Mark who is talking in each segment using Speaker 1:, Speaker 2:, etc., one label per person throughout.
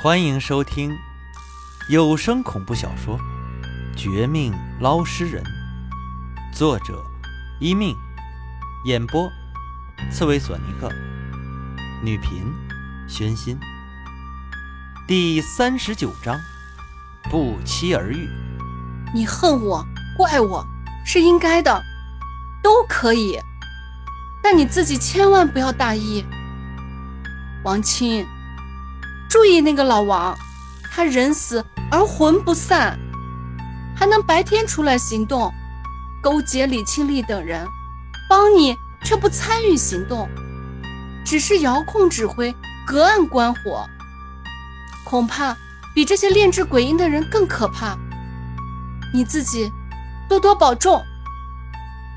Speaker 1: 欢迎收听有声恐怖小说《绝命捞尸人》，作者一命，演播刺猬索尼克，女频宣心。第三十九章，不期而遇。
Speaker 2: 你恨我、怪我是应该的，都可以，但你自己千万不要大意。王青，注意那个老王，他人死而魂不散，还能白天出来行动，勾结李庆利等人，帮你却不参与行动，只是遥控指挥、隔岸观火，恐怕比这些炼制鬼婴的人更可怕。你自己多多保重。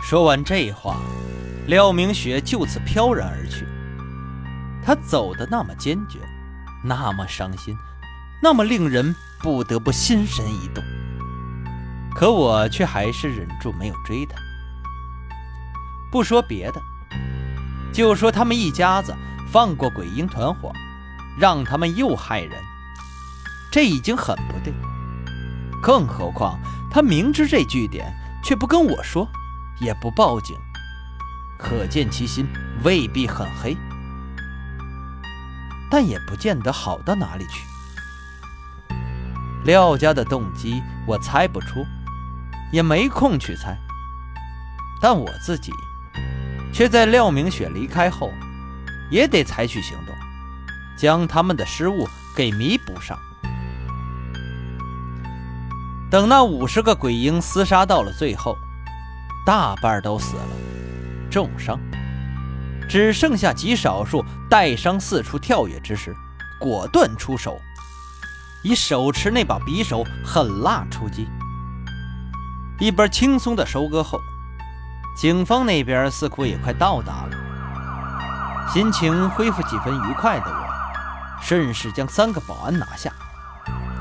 Speaker 1: 说完这话，廖明雪就此飘然而去。他走的那么坚决，那么伤心，那么令人不得不心神一动。可我却还是忍住没有追他。不说别的，就说他们一家子放过鬼婴团伙，让他们又害人，这已经很不对。更何况他明知这据点，却不跟我说，也不报警，可见其心未必很黑，但也不见得好到哪里去。廖家的动机我猜不出，也没空去猜，但我自己却在廖明雪离开后，也得采取行动，将他们的失误给弥补上。等那五十个鬼婴厮杀到了最后，大半都死了，重伤，只剩下极少数带伤四处跳跃之时，果断出手，以手持那把匕首狠辣出击。一波轻松的收割后，警方那边似乎也快到达了，心情恢复几分愉快的我，顺势将三个保安拿下，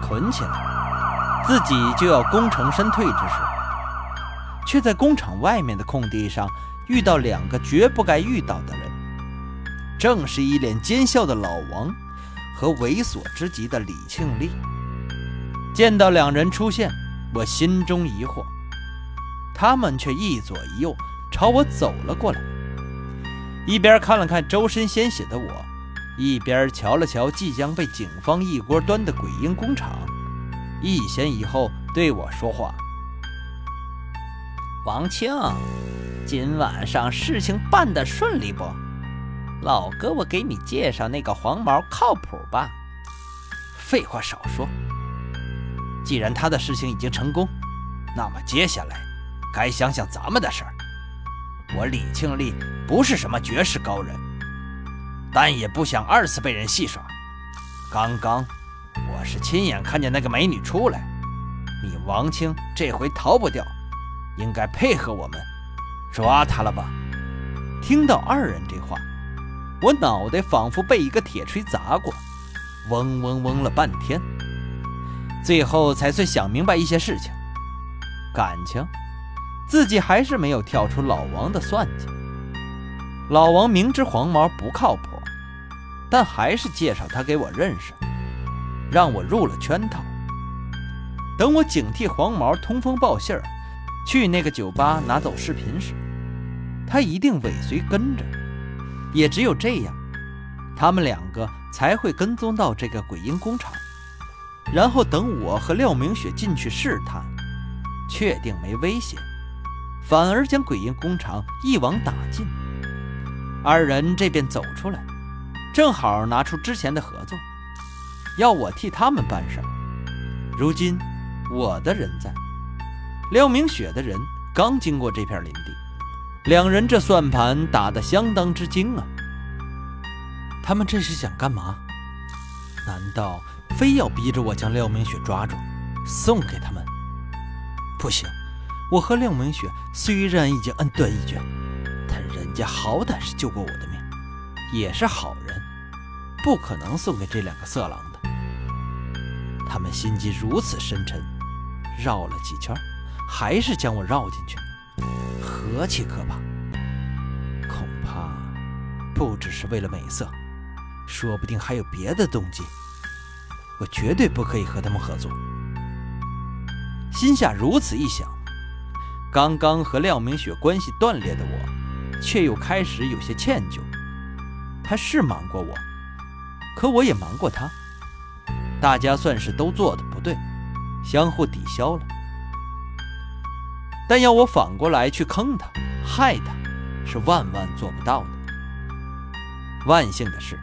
Speaker 1: 捆起来。自己就要功成身退之时，却在工厂外面的空地上遇到两个绝不该遇到的人，正是一脸奸笑的老王和猥琐之极的李庆利。见到两人出现，我心中疑惑，他们却一左一右朝我走了过来，一边看了看周身鲜血的我，一边瞧了瞧即将被警方一锅端的鬼婴工厂。一前一后对我说话：“
Speaker 3: 王庆，今晚上事情办得顺利不？老哥，我给你介绍那个黄毛靠谱吧？
Speaker 1: 废话少说，既然他的事情已经成功，那么接下来该想想咱们的事儿。我李庆利不是什么绝世高人，但也不想二次被人戏耍。刚刚……”我是亲眼看见那个美女出来，你王青这回逃不掉，应该配合我们抓他了吧？听到二人这话，我脑袋仿佛被一个铁锤砸过，嗡嗡嗡了半天，最后才算想明白一些事情。感情自己还是没有跳出老王的算计。老王明知黄毛不靠谱，但还是介绍他给我认识。让我入了圈套。等我警惕黄毛通风报信儿，去那个酒吧拿走视频时，他一定尾随跟着。也只有这样，他们两个才会跟踪到这个鬼婴工厂，然后等我和廖明雪进去试探，确定没危险，反而将鬼婴工厂一网打尽。二人这边走出来，正好拿出之前的合作。要我替他们办事。如今我的人在，廖明雪的人刚经过这片林地，两人这算盘打得相当之精啊！他们这是想干嘛？难道非要逼着我将廖明雪抓住，送给他们？不行，我和廖明雪虽然已经恩断义绝，但人家好歹是救过我的命，也是好人，不可能送给这两个色狼的。他们心机如此深沉，绕了几圈，还是将我绕进去，何其可怕！恐怕不只是为了美色，说不定还有别的动机。我绝对不可以和他们合作。心下如此一想，刚刚和廖明雪关系断裂的我，却又开始有些歉疚。他是瞒过我，可我也瞒过他，大家算是都做的不对，相互抵消了。但要我反过来去坑他、害他，是万万做不到的。万幸的是，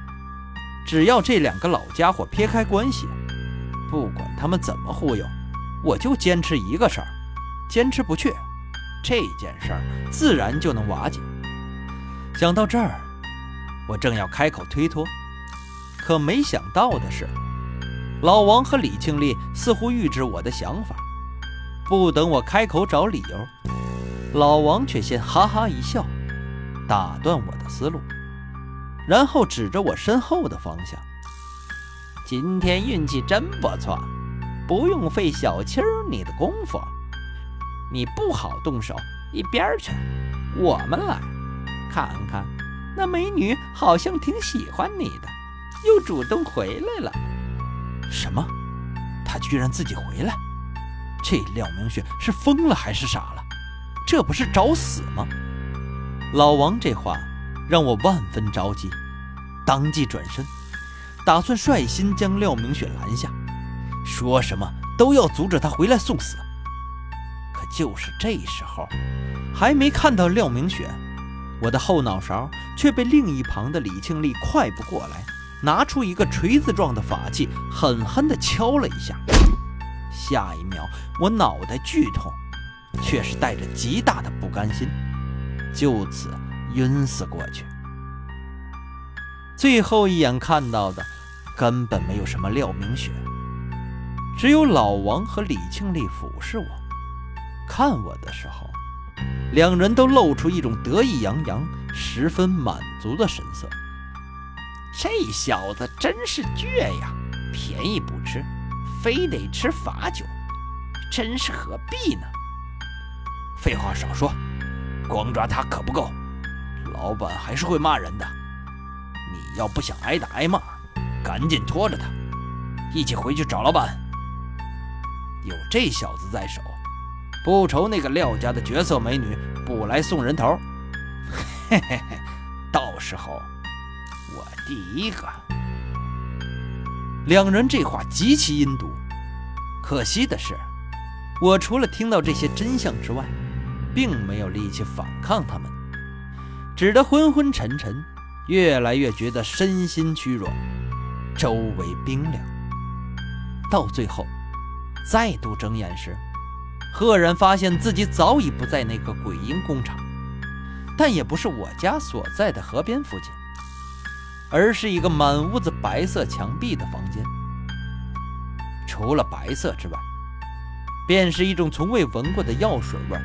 Speaker 1: 只要这两个老家伙撇开关系，不管他们怎么忽悠，我就坚持一个事儿，坚持不去，这件事儿自然就能瓦解。想到这儿。我正要开口推脱，可没想到的是，老王和李庆利似乎预知我的想法，不等我开口找理由，老王却先哈哈一笑，打断我的思路，然后指着我身后的方向：“
Speaker 3: 今天运气真不错，不用费小青儿你的功夫，你不好动手，一边去，我们来看看。”那美女好像挺喜欢你的，又主动回来了。
Speaker 1: 什么？她居然自己回来？这廖明雪是疯了还是傻了？这不是找死吗？老王这话让我万分着急，当即转身，打算率先将廖明雪拦下，说什么都要阻止她回来送死。可就是这时候，还没看到廖明雪。我的后脑勺却被另一旁的李庆利快步过来，拿出一个锤子状的法器，狠狠地敲了一下。下一秒，我脑袋剧痛，却是带着极大的不甘心，就此晕死过去。最后一眼看到的，根本没有什么廖明雪，只有老王和李庆利俯视我，看我的时候。两人都露出一种得意洋洋、十分满足的神色。
Speaker 3: 这小子真是倔呀，便宜不吃，非得吃罚酒，真是何必呢？
Speaker 1: 废话少说，光抓他可不够，老板还是会骂人的。你要不想挨打挨骂，赶紧拖着他，一起回去找老板。有这小子在手。不愁那个廖家的绝色美女不来送人头，嘿嘿嘿，到时候我第一个。两人这话极其阴毒，可惜的是，我除了听到这些真相之外，并没有力气反抗他们，只得昏昏沉沉，越来越觉得身心虚弱，周围冰凉。到最后，再度睁眼时。赫然发现自己早已不在那个鬼婴工厂，但也不是我家所在的河边附近，而是一个满屋子白色墙壁的房间。除了白色之外，便是一种从未闻过的药水味、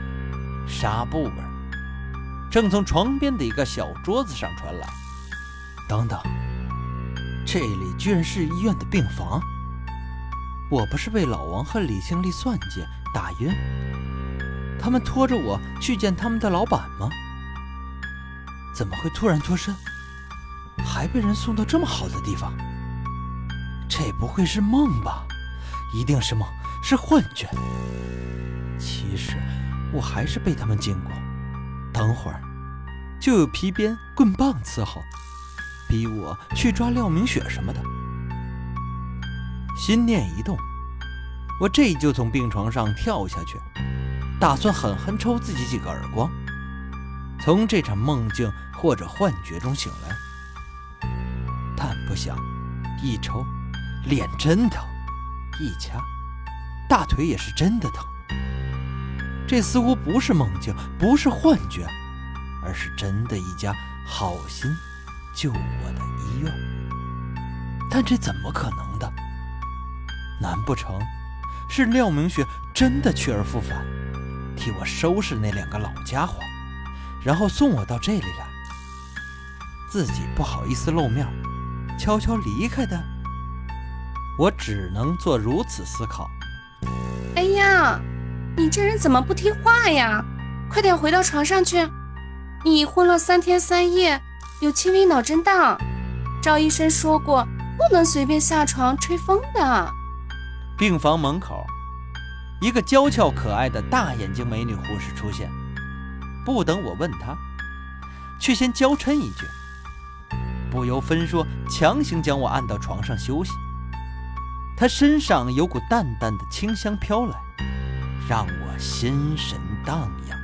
Speaker 1: 纱布味，正从床边的一个小桌子上传来。等等，这里居然是医院的病房！我不是被老王和李庆利算计？打晕，他们拖着我去见他们的老板吗？怎么会突然脱身，还被人送到这么好的地方？这不会是梦吧？一定是梦，是幻觉。其实我还是被他们经过，等会儿就有皮鞭、棍棒伺候，逼我去抓廖明雪什么的。心念一动。我这就从病床上跳下去，打算狠狠抽自己几个耳光，从这场梦境或者幻觉中醒来。但不想，一抽，脸真疼；一掐，大腿也是真的疼。这似乎不是梦境，不是幻觉，而是真的一家好心救我的医院。但这怎么可能的？难不成？是廖明雪真的去而复返，替我收拾那两个老家伙，然后送我到这里来，自己不好意思露面，悄悄离开的。我只能做如此思考。
Speaker 2: 哎呀，你这人怎么不听话呀？快点回到床上去！你昏了三天三夜，有轻微脑震荡，赵医生说过，不能随便下床吹风的。
Speaker 1: 病房门口，一个娇俏可爱的大眼睛美女护士出现，不等我问她，却先娇嗔一句，不由分说，强行将我按到床上休息。他身上有股淡淡的清香飘来，让我心神荡漾。